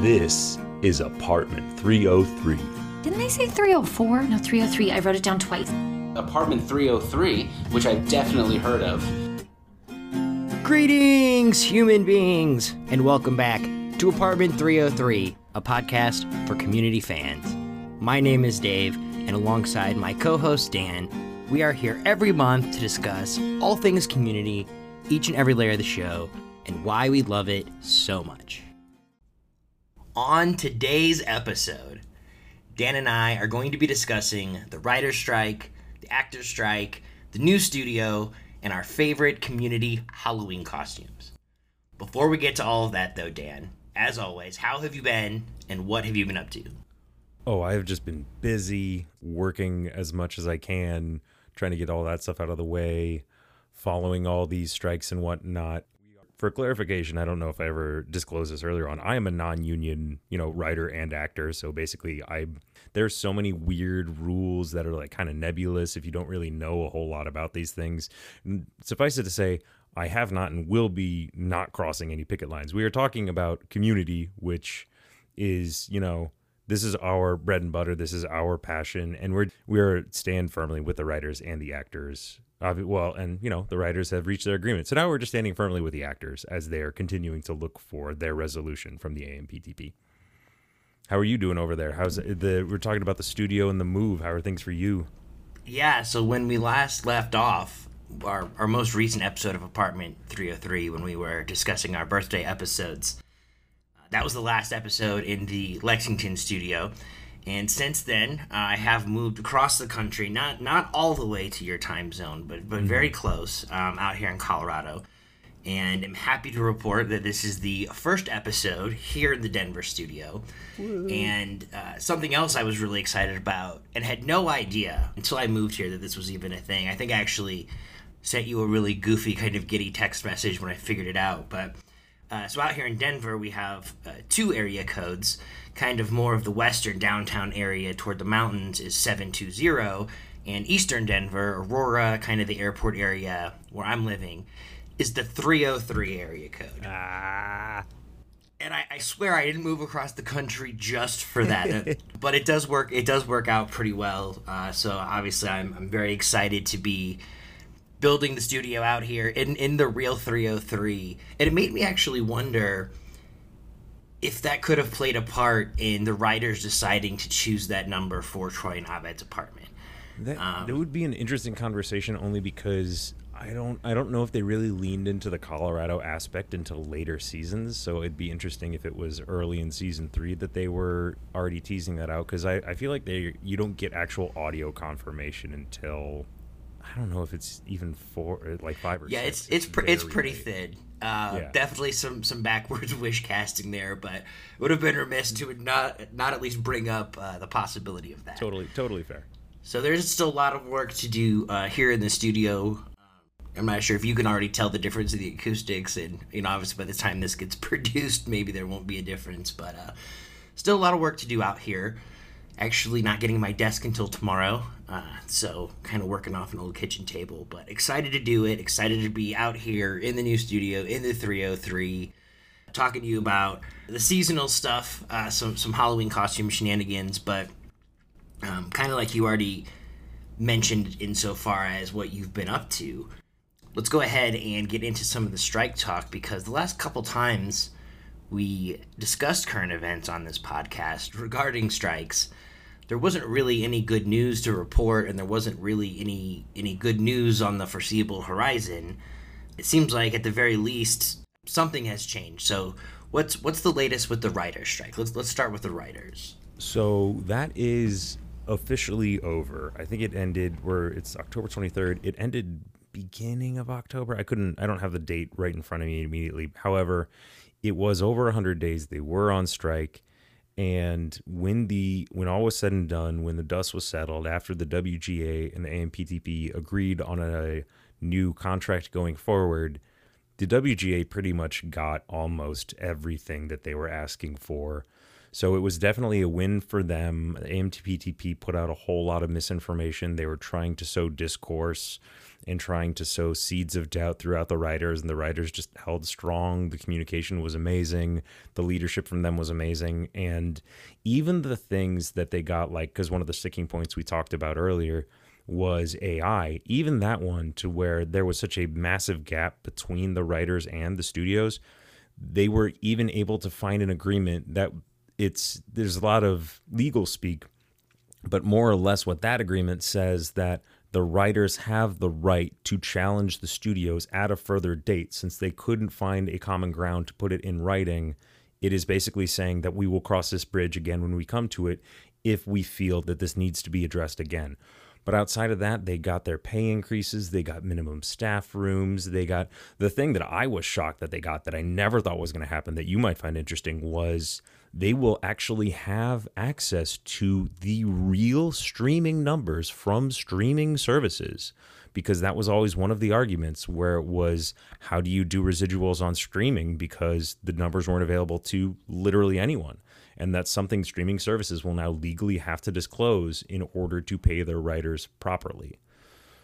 This is Apartment 303. Didn't they say 304? No, 303. I wrote it down twice. Apartment 303, which I've definitely heard of. Greetings, human beings, and welcome back to Apartment 303, a podcast for community fans. My name is Dave, and alongside my co host Dan, we are here every month to discuss all things community, each and every layer of the show, and why we love it so much. On today's episode, Dan and I are going to be discussing the writer's strike, the actor's strike, the new studio, and our favorite community Halloween costumes. Before we get to all of that, though, Dan, as always, how have you been and what have you been up to? Oh, I've just been busy working as much as I can, trying to get all that stuff out of the way, following all these strikes and whatnot. For clarification, I don't know if I ever disclosed this earlier on. I am a non-union, you know, writer and actor. So basically, I there's so many weird rules that are like kind of nebulous if you don't really know a whole lot about these things. Suffice it to say, I have not and will be not crossing any picket lines. We are talking about community, which is, you know, this is our bread and butter. This is our passion, and we're we're stand firmly with the writers and the actors. Well, and you know the writers have reached their agreement, so now we're just standing firmly with the actors as they're continuing to look for their resolution from the AMPTP. How are you doing over there? How's the? We're talking about the studio and the move. How are things for you? Yeah, so when we last left off, our, our most recent episode of Apartment 303, when we were discussing our birthday episodes, that was the last episode in the Lexington studio. And since then, I have moved across the country, not not all the way to your time zone, but but very close, um, out here in Colorado. And I'm happy to report that this is the first episode here in the Denver studio. And uh, something else I was really excited about and had no idea until I moved here that this was even a thing. I think I actually sent you a really goofy kind of giddy text message when I figured it out, but uh, so out here in Denver, we have uh, two area codes. Kind of more of the western downtown area toward the mountains is 720, and eastern Denver, Aurora, kind of the airport area where I'm living, is the 303 area code. Ah, And I, I swear I didn't move across the country just for that, but it does work. It does work out pretty well. Uh, so obviously, I'm, I'm very excited to be building the studio out here in in the real 303 and it made me actually wonder if that could have played a part in the writers deciding to choose that number for Troy and Abed's apartment. that, Um, that would be an interesting conversation only because I don't I don't know if they really leaned into the Colorado aspect until later seasons. So it'd be interesting if it was early in season three that they were already teasing that out because I, I feel like they you don't get actual audio confirmation until I don't know if it's even four like five or Yeah, six. it's it's pre- it's pretty late. thin. Uh, Yeah. Definitely some some backwards wish casting there, but it would have been remiss to not not at least bring up uh, the possibility of that. Totally totally fair. So there's still a lot of work to do uh, here in the studio. Um, I'm not sure if you can already tell the difference in the acoustics, and you know, obviously by the time this gets produced, maybe there won't be a difference. But uh, still a lot of work to do out here. Actually, not getting my desk until tomorrow, uh, so kind of working off an old kitchen table. But excited to do it. Excited to be out here in the new studio in the 303 talking to you about the seasonal stuff, uh, some some Halloween costume shenanigans, but um, kind of like you already mentioned insofar as what you've been up to. Let's go ahead and get into some of the strike talk because the last couple times we discussed current events on this podcast regarding strikes, there wasn't really any good news to report, and there wasn't really any any good news on the foreseeable horizon. It seems like at the very least something has changed. So, what's what's the latest with the writers' strike? Let's let's start with the writers. So that is officially over. I think it ended where it's October 23rd. It ended beginning of October. I couldn't I don't have the date right in front of me immediately. However, it was over 100 days. They were on strike and when the when all was said and done, when the dust was settled after the WGA and the AMPTP agreed on a new contract going forward, the WGA pretty much got almost everything that they were asking for. So it was definitely a win for them. AMPTP put out a whole lot of misinformation. They were trying to sow discourse and trying to sow seeds of doubt throughout the writers, and the writers just held strong. The communication was amazing. The leadership from them was amazing. And even the things that they got, like, because one of the sticking points we talked about earlier was AI, even that one to where there was such a massive gap between the writers and the studios, they were even able to find an agreement that it's there's a lot of legal speak, but more or less what that agreement says that the writers have the right to challenge the studios at a further date since they couldn't find a common ground to put it in writing. It is basically saying that we will cross this bridge again when we come to it if we feel that this needs to be addressed again. But outside of that, they got their pay increases, they got minimum staff rooms, they got the thing that I was shocked that they got that I never thought was going to happen that you might find interesting was they will actually have access to the real streaming numbers from streaming services because that was always one of the arguments where it was how do you do residuals on streaming? Because the numbers weren't available to literally anyone. And that's something streaming services will now legally have to disclose in order to pay their writers properly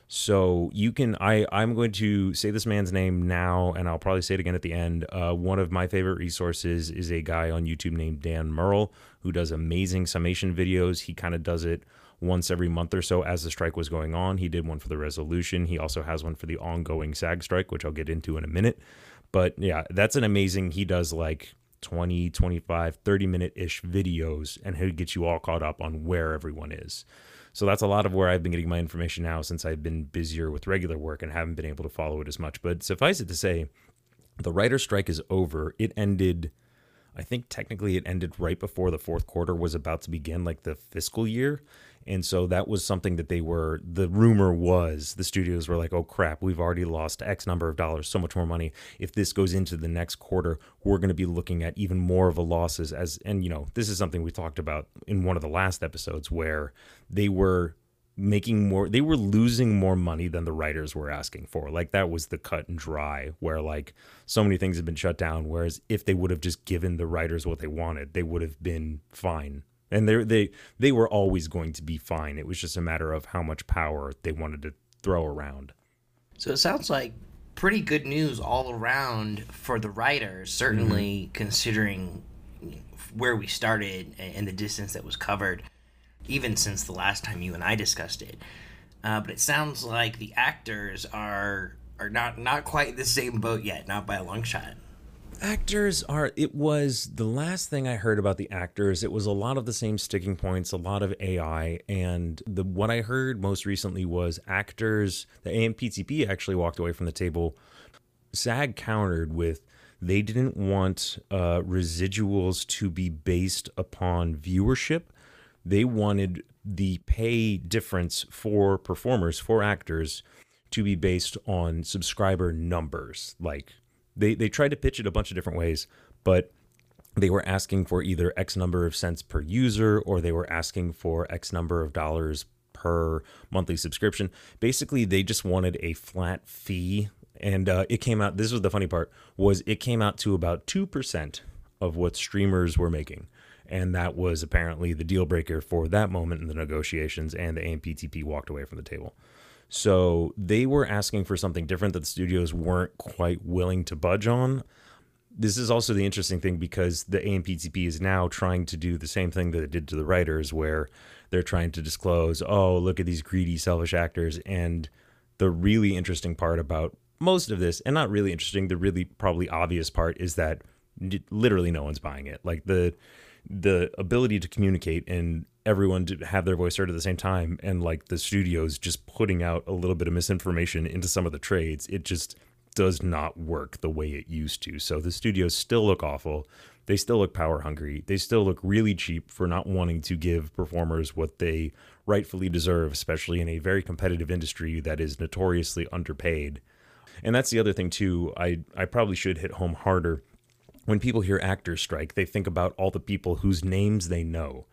so you can I I'm going to say this man's name now, and I'll probably say it again at the end. Uh, one of my favorite resources is a guy on YouTube named Dan Murrell who does amazing summation videos. He kind of does it once every month or so as the strike was going on. He did one for the resolution. He also has one for the ongoing SAG strike, which I'll get into in a minute. But yeah, that's an amazing. He does like 20, 25, 30 minute ish videos, and he gets you all caught up on where everyone is. So that's a lot of where I've been getting my information now since I've been busier with regular work and haven't been able to follow it as much. But suffice it to say, the writer strike is over. It ended, I think technically it ended right before the fourth quarter was about to begin, like the fiscal year. And so that was something that they were, the rumor was the studios were like, oh crap, we've already lost X number of dollars, so much more money. If this goes into the next quarter, we're going to be looking at even more of a losses as, and you know, this is something we talked about in one of the last episodes where they were making more they were losing more money than the writers were asking for like that was the cut and dry where like so many things have been shut down whereas if they would have just given the writers what they wanted they would have been fine and they they they were always going to be fine. It was just a matter of how much power they wanted to throw around. So it sounds like pretty good news all around for the writers, certainly mm-hmm. considering where we started and the distance that was covered, even since the last time you and I discussed it. Uh, but it sounds like the actors are are not not quite in the same boat yet, not by a long shot actors are it was the last thing i heard about the actors it was a lot of the same sticking points a lot of ai and the what i heard most recently was actors the amptp actually walked away from the table sag countered with they didn't want uh, residuals to be based upon viewership. They wanted the pay difference for performers for actors to be based on subscriber numbers like they they tried to pitch it a bunch of different ways, but they were asking for either X number of cents per user or they were asking for X number of dollars per monthly subscription. Basically, they just wanted a flat fee, and uh, it came out. This was the funny part: was it came out to about two percent of what streamers were making. And that was apparently the deal breaker for that moment in the negotiations, and the AMPTP walked away from the table. So they were asking for something different that the studios weren't quite willing to budge on. This is also the interesting thing because the AMPTP is now trying to do the same thing that it did to the writers, where they're trying to disclose, oh, look at these greedy, selfish actors. And the really interesting part about most of this, and not really interesting, the really probably obvious part is that literally no one's buying it. Like the the ability to communicate and everyone to have their voice heard at the same time and like the studios just putting out a little bit of misinformation into some of the trades it just does not work the way it used to. So the studios still look awful. They still look power hungry. They still look really cheap for not wanting to give performers what they rightfully deserve especially in a very competitive industry that is notoriously underpaid. And that's the other thing too. I i probably should hit home harder. When people hear actors strike they think about all the people whose names they know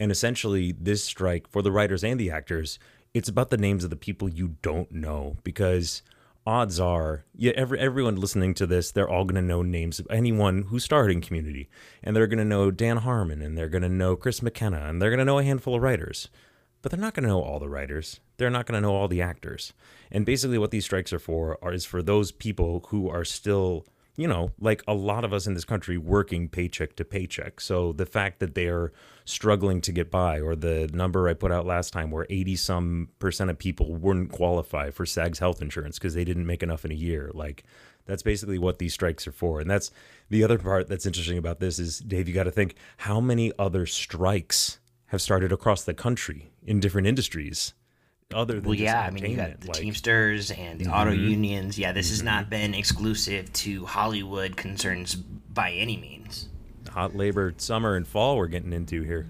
and essentially, this strike for the writers and the actors, it's about the names of the people you don't know because odds are, yeah, every, everyone listening to this, they're all going to know names of anyone who starred in Community. And they're going to know Dan Harmon, and they're going to know Chris McKenna, and they're going to know a handful of writers. But they're not going to know all the writers. They're not going to know all the actors. And basically, what these strikes are for are, is for those people who are still you know, like a lot of us in this country working paycheck to paycheck. So the fact that they're struggling to get by, or the number I put out last time where 80 some percent of people wouldn't qualify for SAG's health insurance because they didn't make enough in a year, like that's basically what these strikes are for. And that's the other part that's interesting about this is, Dave, you got to think how many other strikes have started across the country in different industries other than well, yeah, I mean, you got the like- Teamsters and the Mm-hmm. auto unions. Yeah, this has not been exclusive to Hollywood concerns by any means. hot labor summer and fall we're getting into here.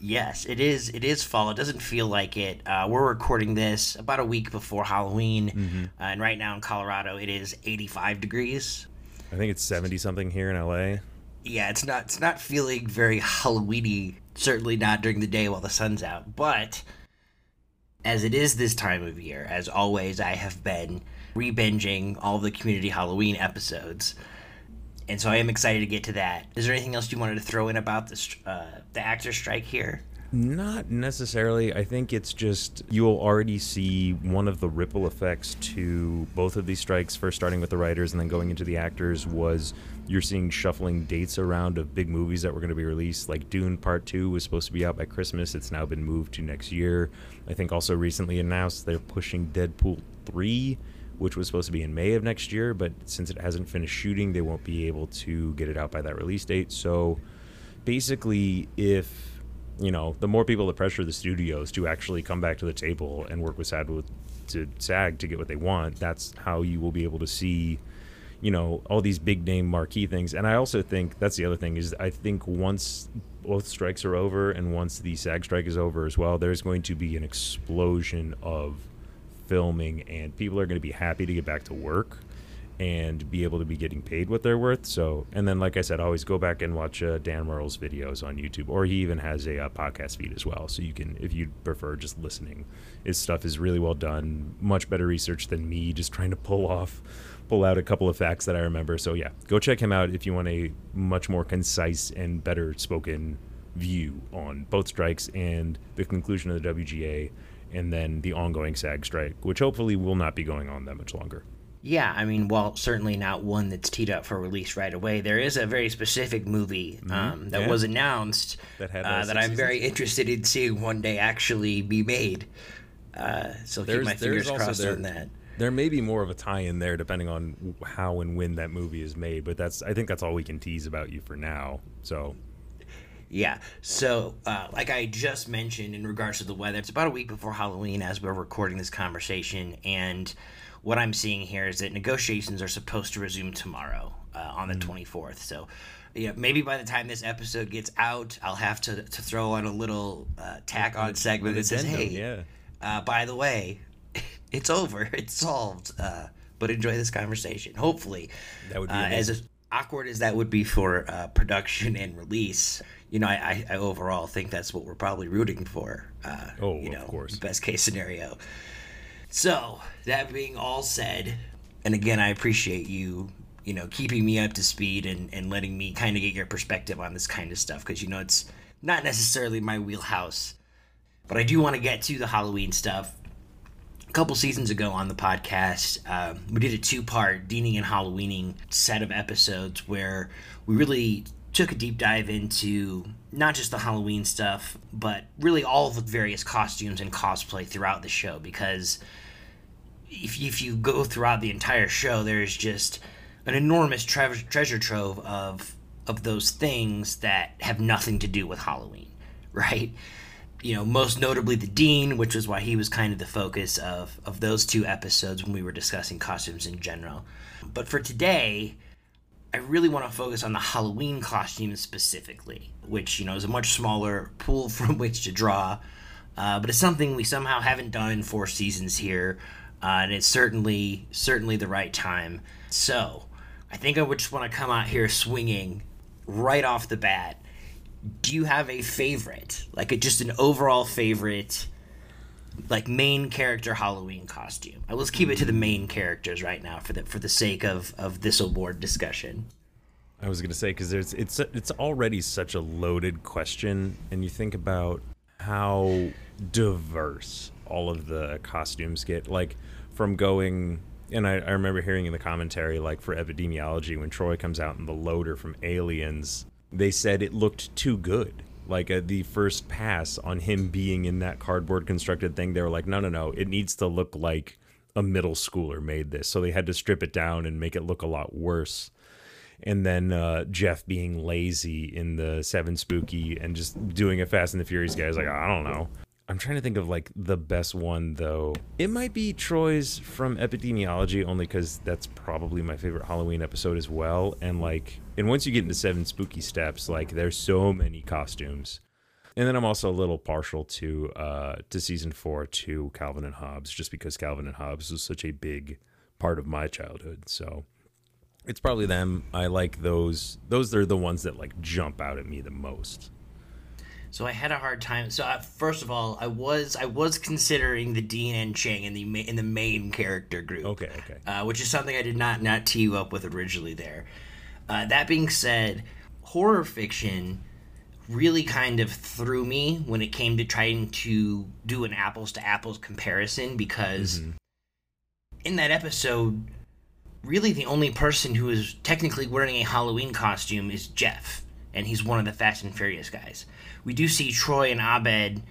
Yes, it is. It is fall. It doesn't feel like it. Uh, we're recording this about a week before Halloween, Mm-hmm. uh, and right now in Colorado, it is 85 degrees. I think it's 70 something here in LA. Yeah, it's not. It's not feeling very Halloweeny. Certainly not during the day while the sun's out. But as it is this time of year, as always, I have been re-binging all the Community Halloween episodes, and so I am excited to get to that. Is there anything else you wanted to throw in about the uh, the actor strike here? Not necessarily. I think it's just you'll already see one of the ripple effects to both of these strikes, first starting with the writers and then going into the actors, was you're seeing shuffling dates around of big movies that were going to be released. Like Dune Part 2 was supposed to be out by Christmas. It's now been moved to next year. I think also recently announced they're pushing Deadpool 3, which was supposed to be in May of next year, but since it hasn't finished shooting, they won't be able to get it out by that release date. So basically, if you know, the more people that pressure the studios to actually come back to the table and work with SAG to SAG to get what they want, that's how you will be able to see, you know, all these big name marquee things. And I also think that's the other thing is I think once both strikes are over and once the SAG strike is over as well, there's going to be an explosion of filming and people are going to be happy to get back to work and be able to be getting paid what they're worth. So, and then like I said, always go back and watch uh, Dan Murrell's videos on YouTube, or he even has a uh, podcast feed as well. So you can, if you prefer just listening, his stuff is really well done, much better research than me just trying to pull off, pull out a couple of facts that I remember. So yeah, go check him out if you want a much more concise and better spoken view on both strikes and the conclusion of the WGA. And then the ongoing SAG strike, which hopefully will not be going on that much longer. Yeah, I mean, well, certainly not one that's teed up for release right away. There is a very specific movie um, that yeah. was announced That had, uh, that I'm very interested in seeing one day actually be made. Uh, so keep There's- my there's fingers crossed on that. There may be more of a tie-in there, depending on how and when that movie is made. But that's I think that's all we can tease about you for now. So Yeah. So, uh, like I just mentioned in regards to the weather, it's about a week before Halloween as we're recording this conversation. And what I'm seeing here is that negotiations are supposed to resume tomorrow uh, on the 24th. So, yeah, maybe by the time this episode gets out, I'll have to, to throw on a little uh, tack on segment that says, hey, yeah. uh, by the way, it's over, it's solved. Uh, but enjoy this conversation. Hopefully, That would be uh, as awkward as that would be for uh, production and release. You know, I, I, I overall think that's what we're probably rooting for. Uh, Oh, you of know, course. best case scenario. So that being all said, and again, I appreciate you. You know, keeping me up to speed and, and letting me kind of get your perspective on this kind of stuff because you know it's not necessarily my wheelhouse, but I do want to get to the Halloween stuff couple seasons ago on the podcast, um, we did a two part Deaning and Halloweening set of episodes where we really took a deep dive into not just the Halloween stuff, but really all the various costumes and cosplay throughout the show. Because if, if you go throughout the entire show, there's just an enormous tre- treasure trove of of those things that have nothing to do with Halloween, right? You know, most notably the Dean, which was why he was kind of the focus of, of those two episodes when we were discussing costumes in general. But for today, I really want to focus on the Halloween costumes specifically, which, you know, is a much smaller pool from which to draw. Uh, but it's something we somehow haven't done in four seasons here, uh, and it's certainly certainly the right time. So, I think I would just want to come out here swinging right off the bat do you have a favorite like a, just an overall favorite like main character Halloween costume. Uh, Let's keep it to the main characters right now for the for the sake of of this award discussion. I was gonna say because there's it's it's already such a loaded question, and you think about how diverse all of the costumes get. Like from going, and I, I remember hearing in the commentary, like for epidemiology, when Troy comes out in the loader from Aliens, they said it looked too good. Like uh, the first pass on him being in that cardboard constructed thing, they were like, no, no, no, it needs to look like a middle schooler made this. So they had to strip it down and make it look a lot worse and then uh, Jeff being lazy in the Seven Spooky and just doing a Fast and the Furious guy is like I don't know. I'm trying to think of like the best one though. It might be Troy's from Epidemiology only because that's probably my favorite Halloween episode as well. And like, and once you get into Seven Spooky Steps, like there's so many costumes. And then I'm also a little partial to uh to season four to Calvin and Hobbes just because Calvin and Hobbes was such a big part of my childhood. So it's probably them. I like those. Those are the ones that like jump out at me the most. So I had a hard time. So uh, first of all, I was I was considering the Dean and Chang in the ma- in the main character group. Okay, okay. Uh, which is something I did not not tee you up with originally. There. Uh, that being said, horror fiction really kind of threw me when it came to trying to do an apples to apples comparison because in that episode, really the only person who is technically wearing a Halloween costume is Jeff, and he's one of the Fast and Furious guys. We do see Troy and Abed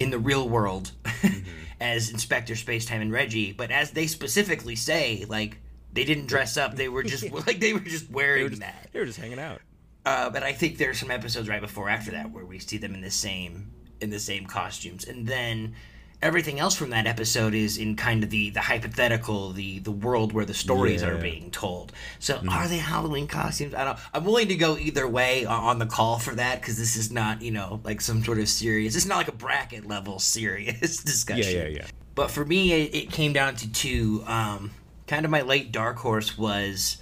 in the real world as Inspector Spacetime and Reggie, but as they specifically say, like they didn't dress up; they were just like they were just wearing They were just, that. they were just hanging out. Uh, but I think there's some episodes right before after that where we see them in the same in the same costumes, and then everything else from that episode is in kind of the the hypothetical, the the world where the stories are being told. So are they Halloween costumes? I don't. I'm willing to go either way on the call for that because this is not you know like some sort of serious. It's not like a bracket level serious discussion. Yeah, yeah, yeah. But for me, it, it came down to two. Um, kind of my late dark horse was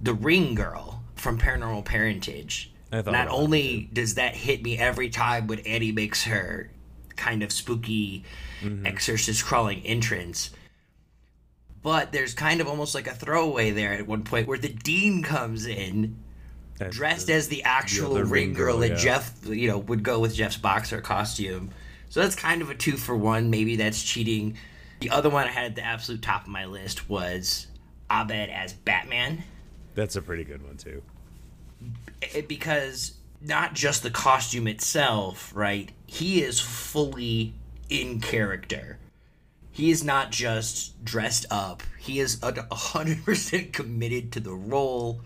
the Ring Girl from Paranormal Parentage. I thought Not only does that hit me every time when Annie makes her kind of spooky Mm-hmm. exorcist crawling entrance, but there's kind of almost like a throwaway there at one point where the dean comes in That's dressed the- as the actual ring, ring girl, girl, that yeah. Jeff, you know, would go with Jeff's boxer costume. So that's kind of a two for one. Maybe that's cheating. The other one I had at the absolute top of my list was Abed as Batman, That's a pretty good one too. it, because not just the costume itself, right? He is fully in character. He is not just dressed up. He is a hundred percent committed to the role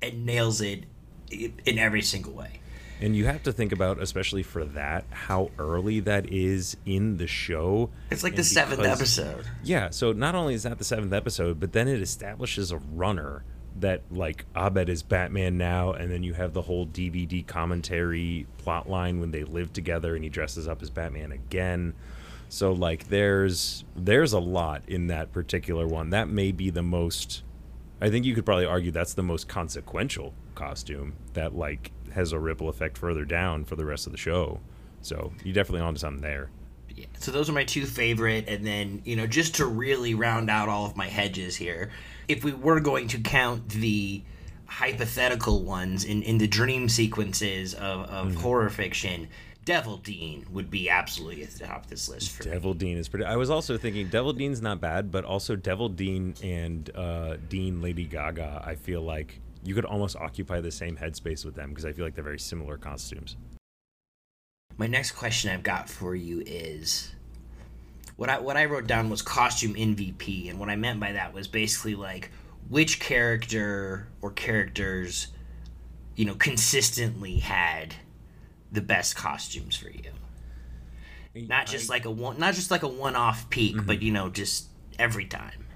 and nails it in every single way. And you have to think about, especially for that, how early that is in the show. It's like And the seventh because- episode. Yeah, so not only is that the seventh episode, but then it establishes a runner that like Abed is Batman now, and then you have the whole DVD commentary plot line when they live together and he dresses up as Batman again. So like there's there's a lot in that particular one. That may be the most I think you could probably argue that's the most consequential costume that like has a ripple effect further down for the rest of the show. So you definitely onto something there. Yeah. So those are my two favorite, and then you know just to really round out all of my hedges here, if we were going to count the hypothetical ones in in the dream sequences of, of horror fiction, Devil Dean would be absolutely at the top of this list for me. Devil Dean is pretty. I was also thinking Devil Dean's not bad, but also Devil Dean and uh, Dean Lady Gaga. I feel like you could almost occupy the same headspace with them because I feel like they're very similar costumes. My next question I've got for you is what I what I wrote down was costume MVP, and what I meant by that was basically like which character or characters, you know, consistently had the best costumes for you. Not just like a one, not just like a one-off peak, mm-hmm. but you know, just every time.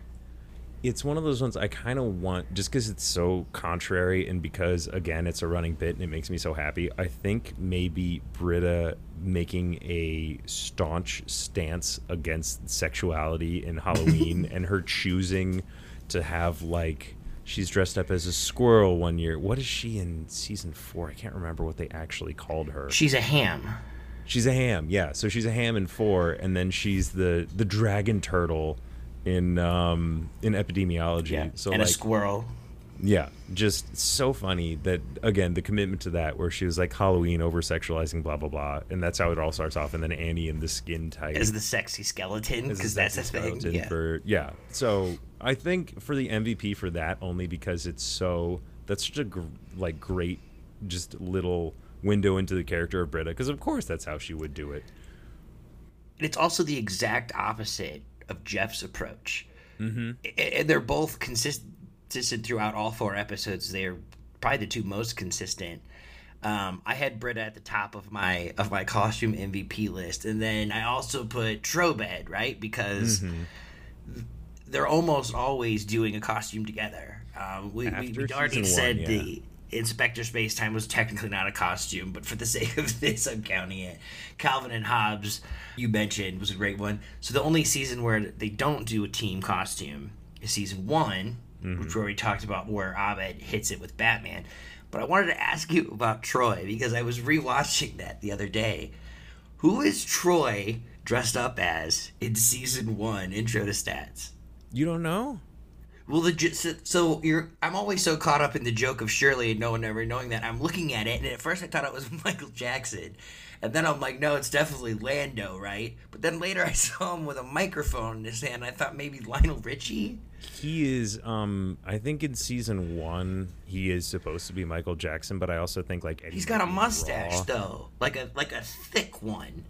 It's one of those ones I kind of want just because it's so contrary and because again it's a running bit and it makes me so happy. I think maybe Britta making a staunch stance against sexuality in Halloween and her choosing to have like she's dressed up as a squirrel one year. What is she in season four? I can't remember what they actually called her. She's a ham. She's a ham, yeah. So she's a ham in four, and then she's the the dragon turtle in um in epidemiology. Yeah. So and like a squirrel. yeah, just so funny that again the commitment to that where she was like Halloween over sexualizing blah blah blah, and that's how it all starts off, and then Annie in the skin tight As the sexy skeleton, because that's a thing. Yeah. For, yeah. So I think for the MVP for that only because it's so that's such a gr- like great just little window into the character of Britta because of course that's how she would do it. it's also the exact opposite of Jeff's approach. Mm-hmm. And they're both consistent throughout all four episodes. They're probably the two most consistent. Um, I had Britta at the top of my of my costume MVP list, and then I also put Trobed right because they're almost always doing a costume together. Um, we, we, we already said one, yeah. the Inspector Space Time was technically not a costume, but for the sake of this, I'm counting it. Calvin and Hobbes, you mentioned, was a great one. So the only season where they don't do a team costume is season one, Mm-hmm. which we already talked about, where Abed hits it with Batman. But I wanted to ask you about Troy because I was rewatching that the other day. Who is Troy dressed up as in season one? Intro to stats. You don't know? Well, the so, so you're. I'm always so caught up in the joke of Shirley and no one ever knowing that. I'm looking at it, and at first I thought it was Michael Jackson, and then I'm like, no, it's definitely Lando, right? But then later I saw him with a microphone in his hand. I thought maybe Lionel Richie. He is um I think in season 1 he is supposed to be Michael Jackson, but I also think like Eddie He's got a mustache Raw- though, like a like a thick one.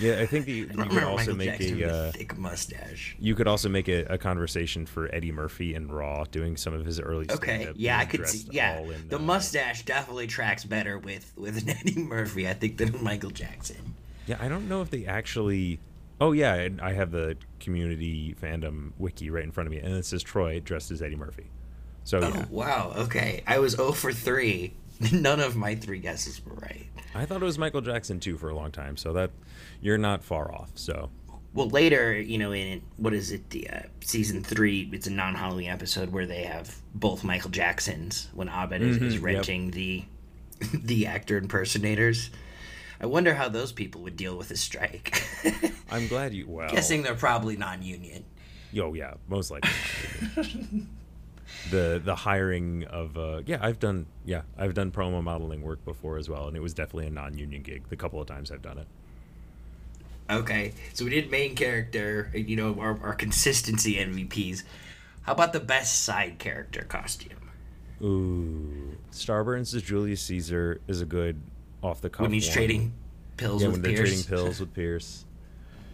Yeah, I think the, you could also Michael make Jackson a uh, thick mustache. you could also make a, a conversation for Eddie Murphy and Raw doing some of his early Okay, yeah, I could see. Yeah, in, the uh, mustache definitely tracks better with with an Eddie Murphy, I think, than Michael Jackson. Yeah, I don't know if they actually. Oh yeah, I have the community fandom wiki right in front of me, and it says Troy dressed as Eddie Murphy. So yeah, Oh wow. Okay, I was 0 for three. None of my three guesses were right. I thought it was Michael Jackson too for a long time. So that you're not far off. So Well, later, you know, in what is it, the uh, season three? It's a non-Halloween episode where they have both Michael Jacksons when Abed is, is yep. renting the the actor impersonators. I wonder how those people would deal with a strike. I'm glad you. Well, Guessing they're probably non-union. Yo, yeah, most likely. The the hiring of uh yeah I've done yeah I've done promo modeling work before as well and it was definitely a non-union gig the couple of times I've done it Okay, so we did main character, and, you know, our, our consistency MVPs. How about the best side character costume? ooh Starburns as Julius Caesar is a good off the cuff When he's one. trading pills yeah with when they're trading pills with Pierce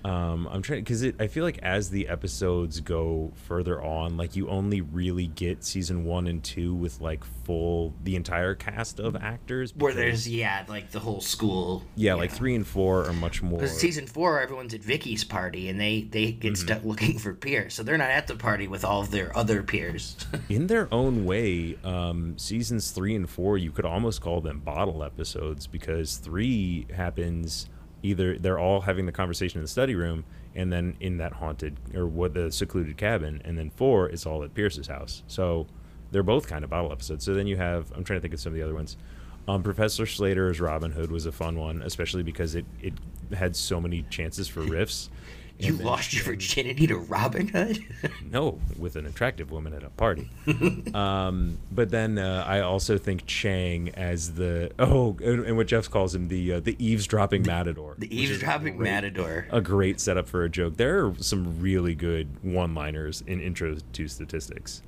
um I'm trying because it I feel like as the episodes go further on like you only really get season one and two with like full the entire cast of actors Where there's, yeah, like the whole school. yeah, like three and four are much more Because season four, everyone's at Vicky's party, and they they get Mm-hmm. stuck looking for Pierce, so they're not at the party with all of their other peers. in their own way um seasons three and four you could almost call them bottle episodes because three happens either they're all having the conversation in the study room and then in that haunted or what the secluded cabin and then four is all at pierce's house. So they're both kind of bottle episodes. So then you have i'm trying to think of some of the other ones. Um, professor slater as robin hood was a fun one especially because it it had so many chances for riffs you then- lost your virginity to Robin Hood. no, with an attractive woman at a party. um, but then uh, I also think Chang as the oh, and what Jeff calls him the uh, the eavesdropping matador. the eavesdropping great- matador. A great setup for a joke. There are some really good one-liners in Intro to Statistics.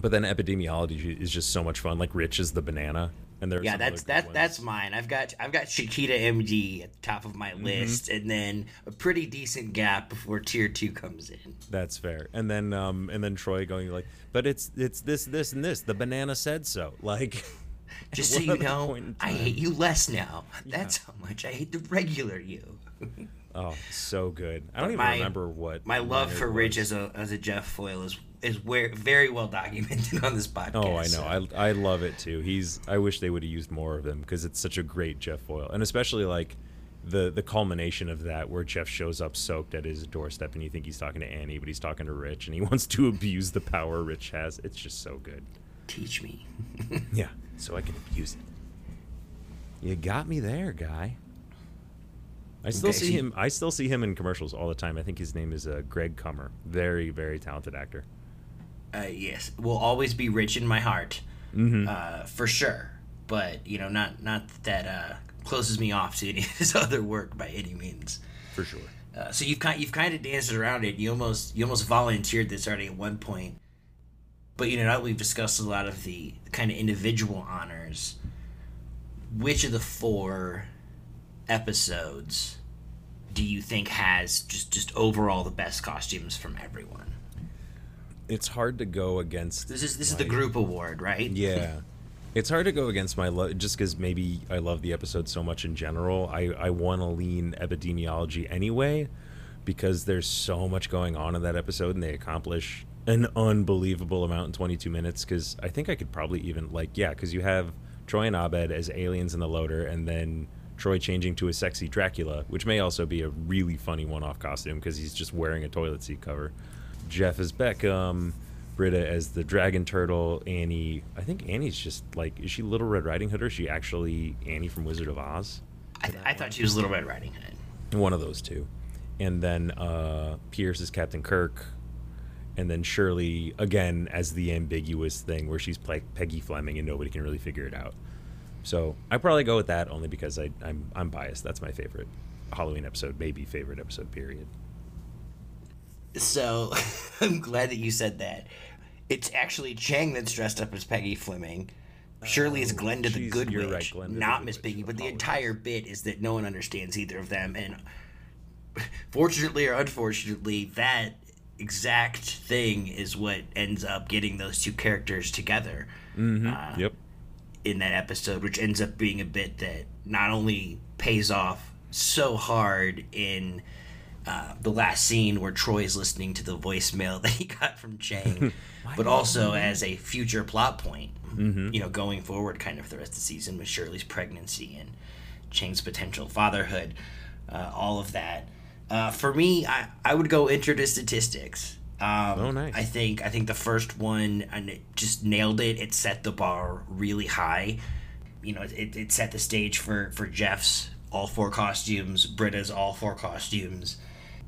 But then epidemiology is just so much fun. Like Rich is the banana, and there's Yeah, that's that that's mine. I've got I've got Chiquita MD at the top of Mm-hmm. my list, and then a pretty decent gap before tier two comes in. That's fair. And then um and then Troy going like, but it's it's this this and this. The banana said so. Like. Just so you know, I hate you less now. That's how much I hate the regular you. Oh, so good. I don't even my- remember what My love for Rich was. as a as a Jeff foil is is where, very well documented on this podcast. Oh, I know. so- I I love it too. He's. I wish they would have used more of him because it's such a great Jeff foil, and especially like the the culmination of that where Jeff shows up soaked at his doorstep, and you think he's talking to Annie, but he's talking to Rich, and he wants to abuse the power Rich has. It's just so good. teach me. Yeah, so I can abuse it. You got me there, guy. I still Okay, see him. I still see him in commercials all the time. I think his name is uh, Greg Cromer. Very, very talented actor. Uh, yes, will always be rich in my heart, Mm-hmm. uh, for sure. But you know, not not that uh, closes me off to any of his other work by any means. For sure. Uh, so you've kind you've kind of danced around it. You almost you almost volunteered this already at one point. But you know, now that we've discussed a lot of the kind of individual honors. Which of the four episodes do you think has just just overall the best costumes from everyone? It's hard to go against. This is this is the group award, right? Yeah. It's hard to go against my love just because maybe I love the episode so much in general. I, I want to lean epidemiology anyway because there's so much going on in that episode and they accomplish an unbelievable amount in 22 minutes. Because I think I could probably even, like, yeah, because you have Troy and Abed as aliens in the loader and then Troy changing to a sexy Dracula, which may also be a really funny one off costume because he's just wearing a toilet seat cover. Jeff as Beckham, Britta as the dragon turtle, Annie. I think Annie's just like is she Little Red Riding Hood or is she actually Annie from Wizard of Oz? I, I thought she was Little Red Riding Hood. One of those two. And then uh, Pierce is Captain Kirk, and then Shirley again as the ambiguous thing where she's Pe- Peggy Fleming and nobody can really figure it out. So I probably go with that only because I, I'm I'm biased. That's my favorite Halloween episode, maybe favorite episode. Period. So I'm glad that you said that. It's actually Chang that's dressed up as Peggy Fleming. Shirley is Glenda the Good Witch, right, Glenda not Miss. Piggy. But the entire bit is that no one understands either of them, and fortunately or unfortunately, that exact thing is what ends up getting those two characters together. Uh, Yep. In that episode, which ends up being a bit that not only pays off so hard in uh, the last scene where Troy's listening to the voicemail that he got from Chang, but also as a future plot point, you know, going forward kind of for the rest of the season with Shirley's pregnancy and Chang's potential fatherhood, uh, all of that. Uh, for me, I, I would go intro to statistics. Um, Oh, nice. I think I think the first one and it just nailed it. It set the bar really high. You know, it, it set the stage for for Jeff's all four costumes, Britta's all four costumes.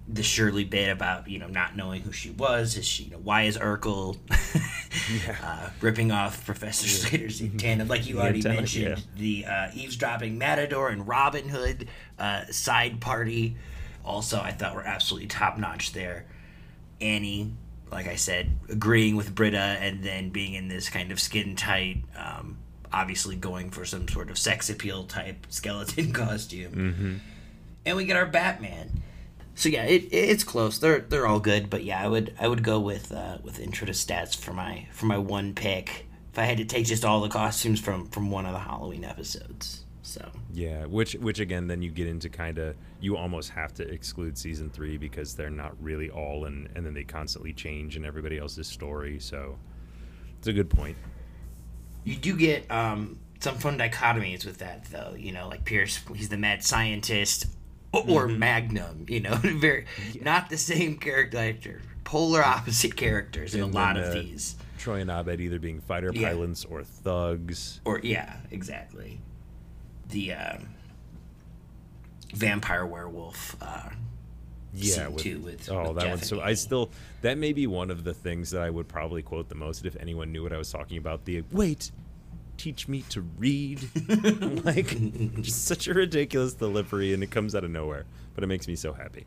The Shirley bit about you know not knowing who she was. Is she you know why is Urkel uh, ripping off Professor Slater's antenna? Like you The already mentioned, the uh, eavesdropping Matador and Robin Hood uh, side party. Also, I thought were absolutely top notch there. Annie, like I said, agreeing with Britta and then being in this kind of skin tight, um, obviously going for some sort of sex appeal type skeleton costume. Mm-hmm. And we get our Batman. So yeah, it, it's close. They're they're all good, but yeah, I would I would go with uh, with intro to stats for my for my one pick. If I had to take just all the costumes from from one of the Halloween episodes, so Yeah, which which again then you get into kind of you almost have to exclude season three because they're not really all and and then they constantly change in everybody else's story. So it's a good point. You do get um, some fun dichotomies with that, though. You know, like Pierce, he's the mad scientist, or Mm-hmm. Magnum. You know, very not the same character actor, polar opposite characters in And a lot then, of uh, these. Troy and Abed either being fighter Yeah. pilots or thugs. Or yeah, exactly. The um, vampire werewolf. Uh, Yeah, with, too with oh with that Jeff one. So I still that may be one of the things that I would probably quote the most if anyone knew what I was talking about. The wait, teach me to read. like just such a ridiculous delivery, and it comes out of nowhere, but it makes me so happy.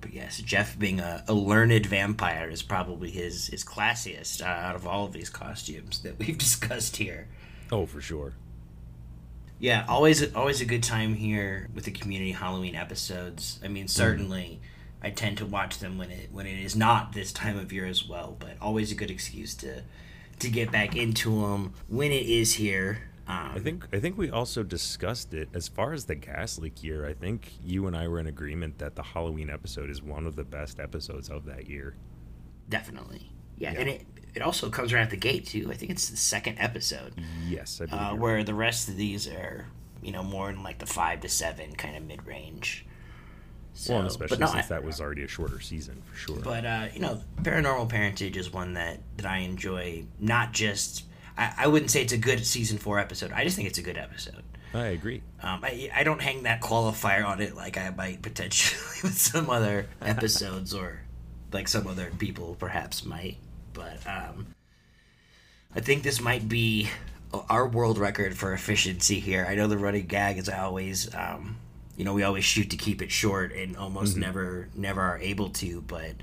But yes, Jeff being a, a learned vampire is probably his his classiest uh, out of all of these costumes that we've discussed here. Oh, for sure. Yeah, always always a good time here with the community Halloween episodes. I mean, certainly I tend to watch them when it when it is not this time of year as well, but always a good excuse to to get back into them when it is here. Um, I think I think we also discussed it as far as the gas leak year. I think you and I were in agreement that the Halloween episode is one of the best episodes of that year. definitely, yeah, Yeah. and it it also comes right at the gate too. I think it's the second episode. Yes, I believe. uh, where the rest of these are, you know, more in like the five to seven kind of mid range. So, well, especially no, since I- that was already a shorter season for sure. But uh, you know, Paranormal Parentage is one that that I enjoy. Not just, I, I wouldn't say it's a good season four episode. I just think it's a good episode. I agree. Um, I, I don't hang that qualifier on it like I might potentially with some other episodes or like some other people perhaps might. But um, I think this might be our world record for efficiency here. I know the running gag is always, um, you know, we always shoot to keep it short and almost mm-hmm. never never are able to. But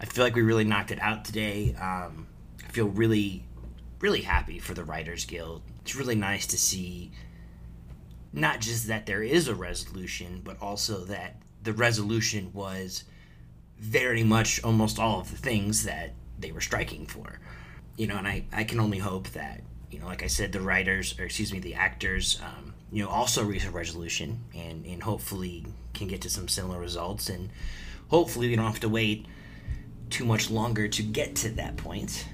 I feel like we really knocked it out today. Um, I feel really really happy for the Writers Guild. It's really nice to see not just that there is a resolution, but also that the resolution was very much almost all of the things that they were striking for. You know, and I, I can only hope that, you know, like I said, the writers, or excuse me, the actors, um, you know, also reach a resolution and, and hopefully can get to some similar results. And hopefully we don't have to wait too much longer to get to that point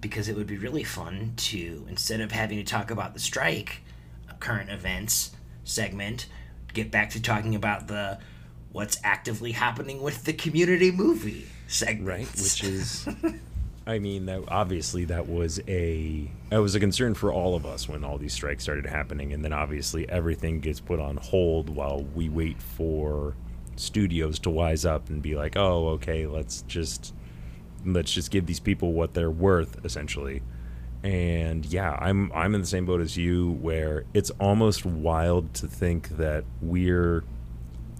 because it would be really fun to instead of having to talk about the strike current events segment get back to talking about the what's actively happening with the community movie segment right which is i mean that obviously that was a that was a concern for all of us when all these strikes started happening and then obviously everything gets put on hold while we wait for studios to wise up and be like oh okay let's just let's just give these people what they're worth essentially. And yeah i'm i'm in the same boat as you where it's almost wild to think that we're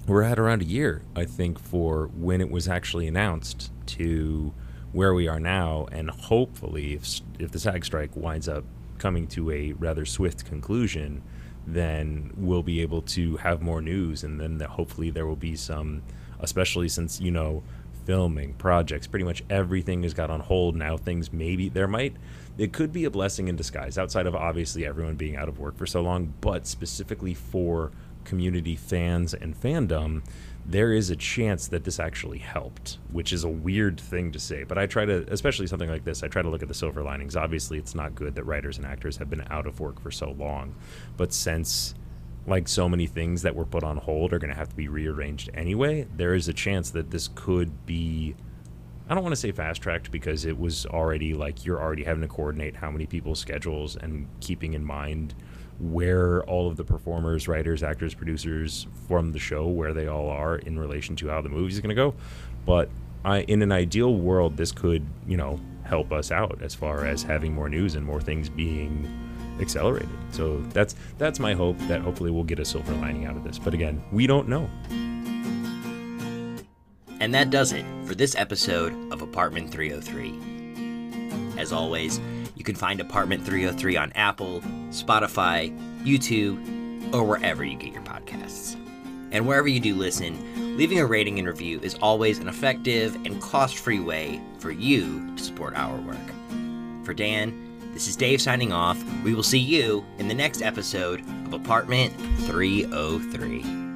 we're at around a year i think for when it was actually announced to where we are now and hopefully if if the sag strike winds up coming to a rather swift conclusion then we'll be able to have more news and then hopefully there will be some especially since you know filming, projects, pretty much everything has got on hold now. Things maybe there might it could be a blessing in disguise outside of obviously everyone being out of work for so long, but specifically for community fans and fandom, there is a chance that this actually helped, which is a weird thing to say. But I try to, especially something like this, I try to look at the silver linings. Obviously, it's not good that writers and actors have been out of work for so long, but since like so many things that were put on hold are going to have to be rearranged anyway, there is a chance that this could be I don't want to say fast tracked because it was already like you're already having to coordinate how many people's schedules and keeping in mind where all of the performers, writers, actors, producers from the show, where they all are in relation to how the movie's going to go. But I, in an ideal world, this could, you know, help us out as far as having more news and more things being accelerated. So that's that's my hope that hopefully we'll get a silver lining out of this. But again, we don't know. And that does it for this episode of Apartment 303. As always, you can find Apartment 303 on Apple, Spotify, YouTube, or wherever you get your podcasts. And wherever you do listen, leaving a rating and review is always an effective and cost free way for you to support our work. For Dan, this is Dave signing off. We will see you in the next episode of Apartment 303.